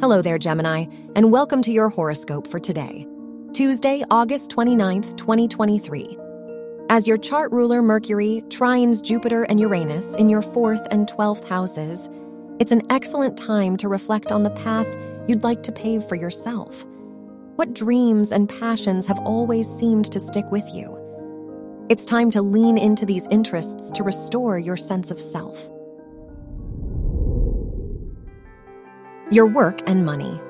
Hello there, Gemini, and welcome to your horoscope for today, Tuesday, August 29th, 2023. As your chart ruler Mercury trines Jupiter and Uranus in your fourth and 12th houses, it's an excellent time to reflect on the path you'd like to pave for yourself. What dreams and passions have always seemed to stick with you? It's time to lean into these interests to restore your sense of self. Your work and money.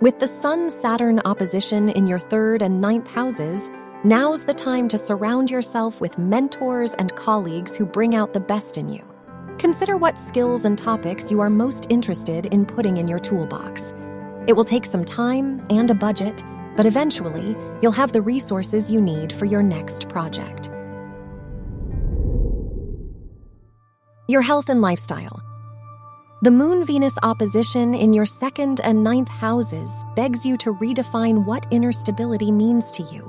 With the Sun Saturn opposition in your third and ninth houses, now's the time to surround yourself with mentors and colleagues who bring out the best in you. Consider what skills and topics you are most interested in putting in your toolbox. It will take some time and a budget, but eventually you'll have the resources you need for your next project. Your health and lifestyle. The Moon Venus opposition in your second and ninth houses begs you to redefine what inner stability means to you.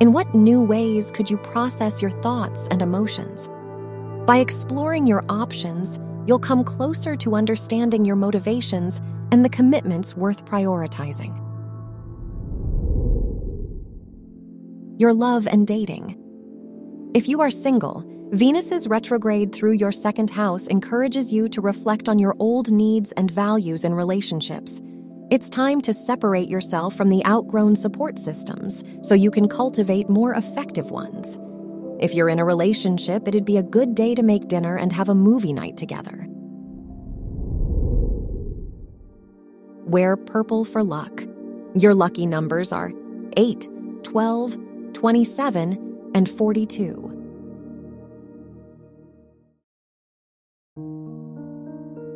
In what new ways could you process your thoughts and emotions? By exploring your options, you'll come closer to understanding your motivations and the commitments worth prioritizing. Your love and dating. If you are single, Venus's retrograde through your second house encourages you to reflect on your old needs and values in relationships. It's time to separate yourself from the outgrown support systems so you can cultivate more effective ones. If you're in a relationship, it'd be a good day to make dinner and have a movie night together. Wear purple for luck. Your lucky numbers are 8, 12, 27, and 42.